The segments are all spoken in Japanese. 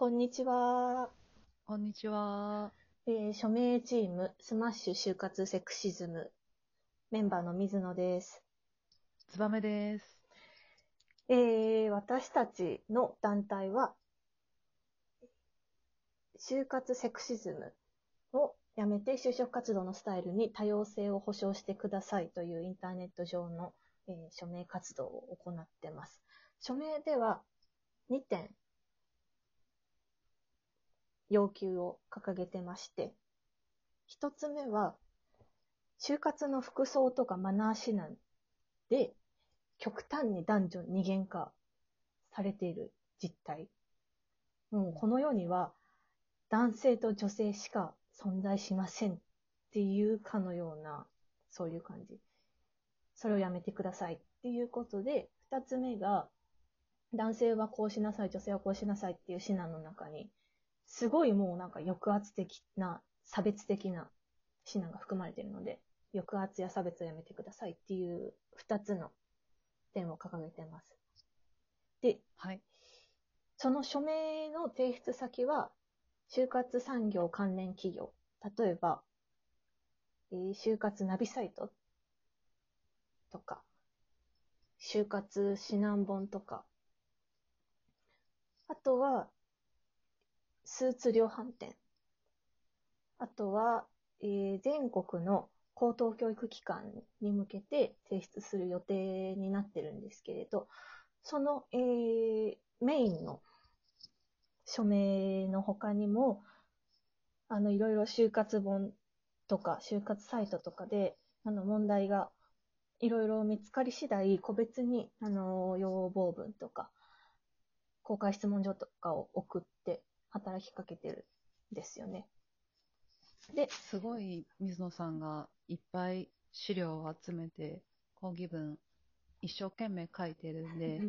こんにちは。こんにちは。えー署名チーム、スマッシュ就活セクシズム、メンバーの水野です。つばめです。えー私たちの団体は、就活セクシズムをやめて就職活動のスタイルに多様性を保障してくださいというインターネット上の、えー署名活動を行っています。署名では2点要求を掲げてまして、1つ目は、就活の服装とかマナー指南で極端に男女二元化されている実態。もうこの世には男性と女性しか存在しませんっていうかのような、そういう感じ。それをやめてくださいっていうことで、二つ目が、男性はこうしなさい、女性はこうしなさいっていう指南の中に、すごいもうなんか抑圧的な、差別的な指南が含まれているので、抑圧や差別をやめてくださいっていう二つの点を掲げてます。で、はい。その署名の提出先は、就活産業関連企業。例えば、えー就活ナビサイトとか、就活指南本とか、あとは、スーツ量販店。あとは、えー全国の高等教育機関に向けて提出する予定になってるんですけれど、その、えーメインの署名の他にも、あの、いろいろ就活本とか、就活サイトとかで、あの、問題がいろいろ見つかり次第、個別に、あの、要望文とか、公開質問状とかを送って、働きかけてるんですよね。で、すごい水野さんがいっぱい資料を集めて、講義文一生懸命書いてるんで、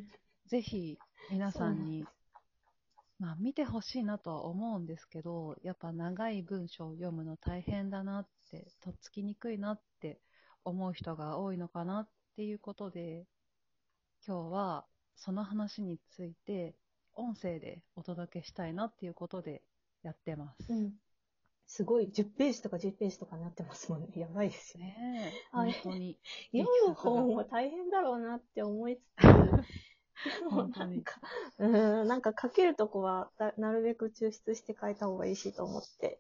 ぜひ皆さんに、まあ見てほしいなとは思うんですけど、やっぱ長い文章を読むの大変だなって、とっつきにくいなって思う人が多いのかなっていうことで、今日はその話について音声でお届けしたいなっていうことでやってます。うん。すごい、10ページとか10ページとかになってますもんね。やばいですよね。本当に。読む方も大変だろうなって思いつつ、で も本当になんか、うーん、なんか書けるとこはだなるべく抽出して書いた方がいいしと思って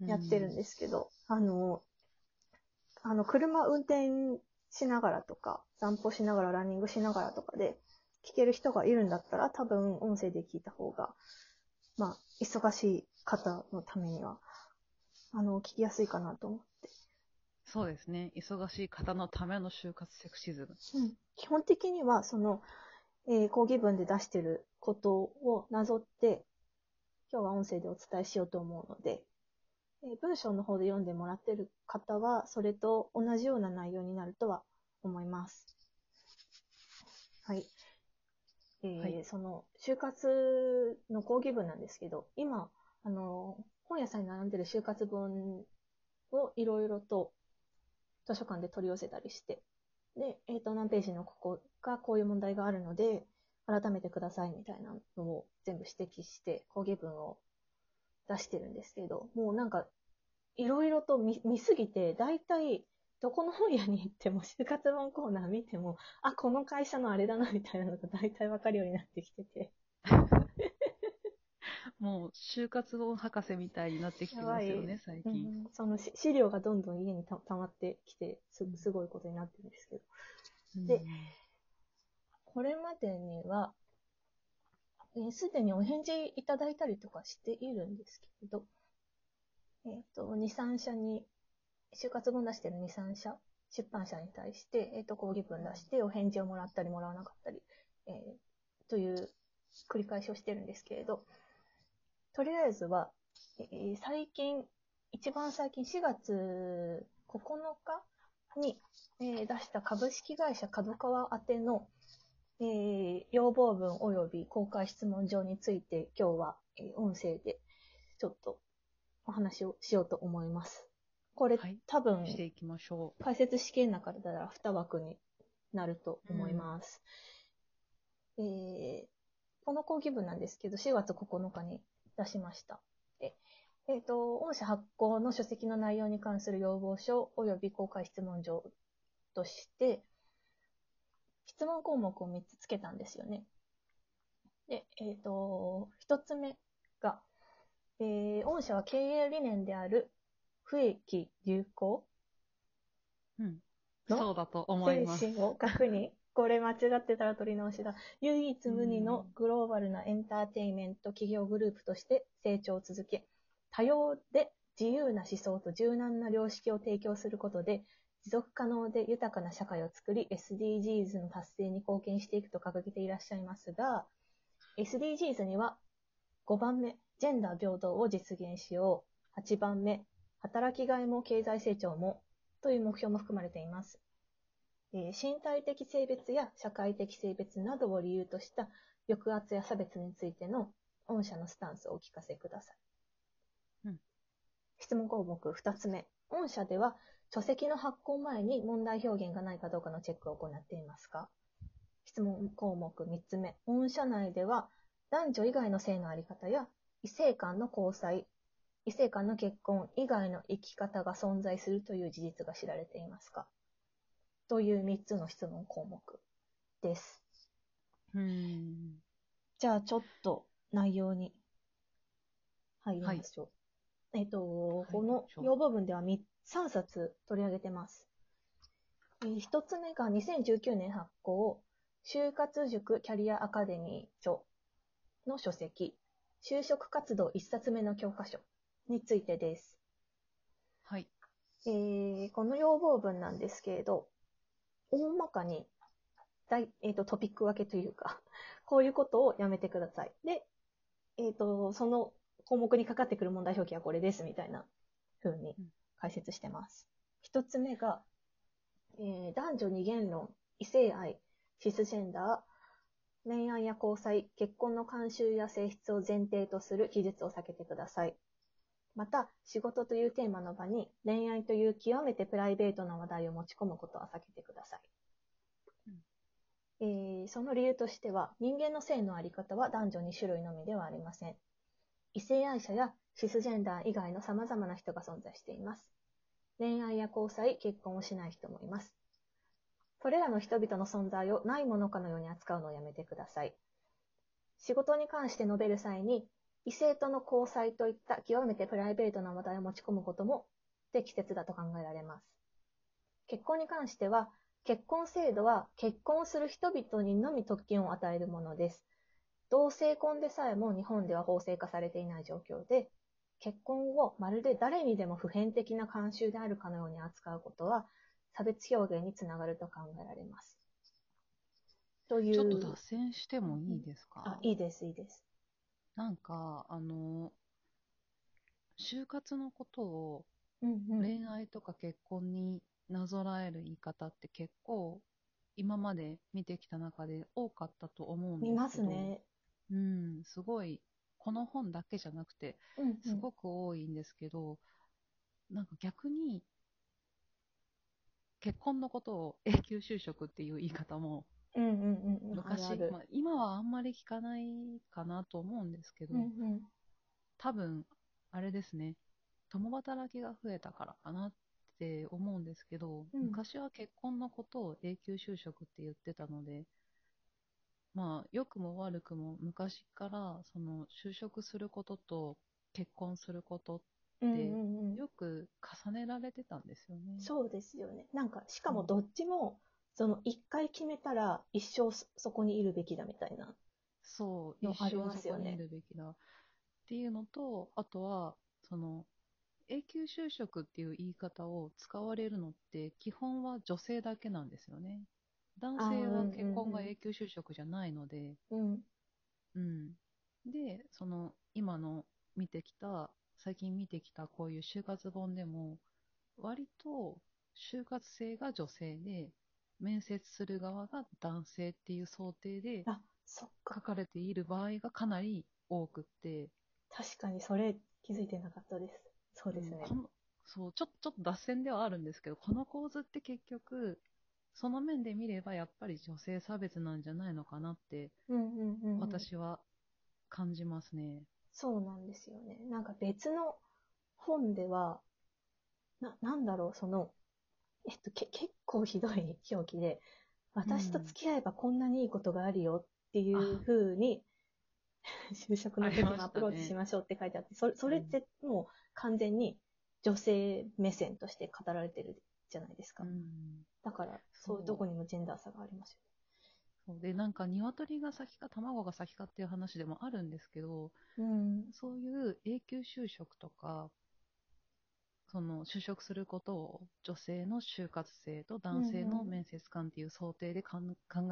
やってるんですけど、あの、あの、車運転しながらとか、散歩しながら、ランニングしながらとかで聞ける人がいるんだったら、多分音声で聞いた方が、まあ、忙しい方のためには、あの、聞きやすいかなと思って。そうですね。忙しい方のための就活セクシズム。うん基本的には、その、えー講義文で出してることをなぞって、今日は音声でお伝えしようと思うので、えー文章の方で読んでもらってる方は、それと同じような内容になるとは思います。はい。えーはい。その、就活の講義文なんですけど、今、あの、本屋さんに並んでる就活本をいろいろと図書館で取り寄せたりして、で、えっ、と、何ページのここがこういう問題があるので、改めてくださいみたいなのを全部指摘して、講義文を出してるんですけど、もうなんか、いろいろと見見すぎて、大体、どこの本屋に行っても、就活本コーナー見ても、あ、この会社のあれだな、みたいなのが大体わかるようになってきてて。もう、就活本博士みたいになってきてますよね、最う近。んそのし資料がどんどん家にた溜まってきて、すすごいことになってるんですけど。でこれまでには、えーすでにお返事いただいたりとかしているんですけれど、えっ、と、2、3社に、就活本出してる2、3社、出版社に対して、えっ、と、講義文出して、お返事をもらったりもらわなかったり、えーという繰り返しをしてるんですけれど、とりあえずは、えー最近、一番最近4月9日に、えー出した株式会社角川宛ての、えー要望文及び公開質問状について今日は、えー音声でちょっとお話をしようと思います。これ、はい多分していきましょ解説試験の中だら2枠になると思います。えーこの講義文なんですけど、4月9日に出しました。でえっ、と、御社発行の書籍の内容に関する要望書及び公開質問状として、質問項目を3つつけたんですよね。で、えっ、と、1つ目が、えー御社は経営理念である不益流行？うん。の？そうだと思います。精神を確認。これ間違ってたら取り直しだ。唯一無二のグローバルなエンターテインメント企業グループとして成長を続け、多様で自由な思想と柔軟な良識を提供することで、持続可能で豊かな社会を作り、SDGs の達成に貢献していくと掲げていらっしゃいますが、SDGs には5番目、ジェンダー平等を実現しよう。8番目、働きがいも経済成長もという目標も含まれています。えー身体的性別や社会的性別などを理由とした抑圧や差別についての御社のスタンスをお聞かせください。うん質問項目2つ目。御社では書籍の発行前に問題表現がないかどうかのチェックを行っていますか？質問項目3つ目。御社内では男女以外の性のあり方や異性間の交際、異性間の結婚以外の生き方が存在するという事実が知られていますか？という3つの質問項目です。うん。じゃあちょっと内容に入りましょう。えっ、と、この要望文では3 3冊取り上げてます。えー1つ目が2019年発行、就活塾キャリアアカデミー書の書籍、就職活動1冊目の教科書についてです。はい。えーこの要望文なんですけれど、大まかに大、えーとトピック分けというか、こういうことをやめてください。で、えっ、と、その項目にかかってくる問題表記はこれですみたいな風にうん解説してます。一つ目が、えー男女二元論、異性愛、シスジェンダー、恋愛や交際、結婚の慣習や性質を前提とする記述を避けてください。また、仕事というテーマの場に恋愛という極めてプライベートな話題を持ち込むことは避けてください。えーその理由としては、人間の性のあり方は男女2種類のみではありません。異性愛者やシスジェンダー以外の様々な人が存在しています。恋愛や交際、結婚をしない人もいます。それらの人々の存在をないものかのように扱うのをやめてください。仕事に関して述べる際に、異性との交際といった極めてプライベートな話題を持ち込むことも不適切だと考えられます。結婚に関しては、結婚制度は結婚する人々にのみ特権を与えるものです。同性婚でさえも日本では法制化されていない状況で、結婚をまるで誰にでも普遍的な慣習であるかのように扱うことは、差別表現につながると考えられます。という。ちょっと脱線してもいいですか？あ、いいです、いいです。なんか、あの、就活のことをうんうん。恋愛とか結婚になぞらえる言い方って結構今まで見てきた中で多かったと思うんですけど。見ますね。うん、すごい、この本だけじゃなくて、うん、うん。すごく多いんですけど、なんか逆に、結婚のことを永久就職っていう言い方もうんうんうんうん。昔、あるあるまあ、今はあんまり聞かないかなと思うんですけど、うんうん。多分、あれですね、共働きが増えたからかなって思うんですけど、うん昔は結婚のことを永久就職って言ってたので、まあ、良くも悪くも昔から、その、就職することと結婚すること、うんうんうん。よく重ねられてたんですよね。そうですよね。なんか、しかもどっちも、その、一回決めたら一生そそこにいるべきだみたいな。そう、一生そこにいるべきだ。っていうのと、あとは、その、永久就職っていう言い方を使われるのって、基本は女性だけなんですよね。男性は結婚が永久就職じゃないので、うん。うん。で、その、今の見てきた、最近見てきたこういう就活本でも、割と就活生が女性で、面接する側が男性っていう想定であ、そっ書か。かれている場合がかなり多くって、確かにそれ気づいてなかったです。そうですねうん。このそう、ちょ、ちょっと脱線ではあるんですけど、この構図って結局、その面で見ればやっぱり女性差別なんじゃないのかなって、うんうんうんうん。私は感じますね。そうなんですよね。なんか別の本では、な、なんだろう、その、えっと、け、結構ひどい表記で、私と付き合えばこんなにいいことがあるよっていう風に、就職の時もアプローチしましょうって書いてあって、それ、それってもう完全に女性目線として語られてるじゃないですか。うんだから、そういうとこにもジェンダー差がありますよそうで、なんか、鶏が先か卵が先かっていう話でもあるんですけど、ね。うん。そういう永久就職とか、その就職することを女性の就活生と男性の面接官っていう想定で考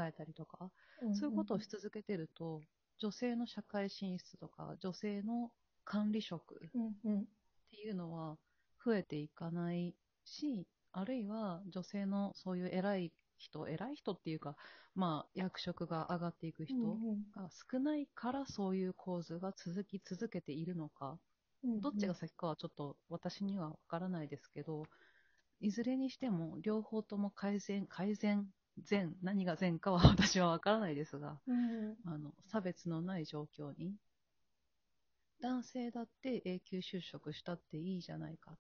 えたりとか、そういうことをし続けてると、女性の社会進出とか、女性の管理職っうんうん。ていうのは増えていかないし、あるいは女性のそういう偉い人、偉い人っていうか、まあ役職が上がっていく人うんうん。が少ないからそういう構図が続き続けているのか、うんどっちが先かはちょっと私にはわからないですけど、いずれにしても両方とも改善、改善、善、何が善かは私はわからないですが、うんあの、差別のない状況に、男性だって永久就職したっていいじゃないかっ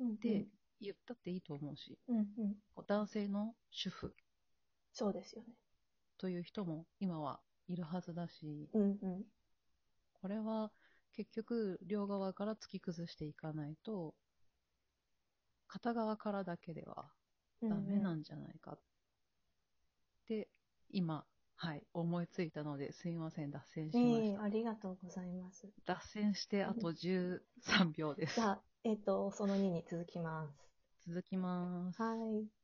うんて言ったっていいと思うし、うんうん。男性の主婦そうですよね。という人も今はいるはずだし、うんうん。これは結局両側から突き崩していかないと、片側からだけではダメなんじゃないかって、今、はい、思いついたのですいません、脱線しまええした。ありがとうございます。脱線してあと13秒ですじ。ゃあ、えっ、と、その2に続きます。続きます。はい。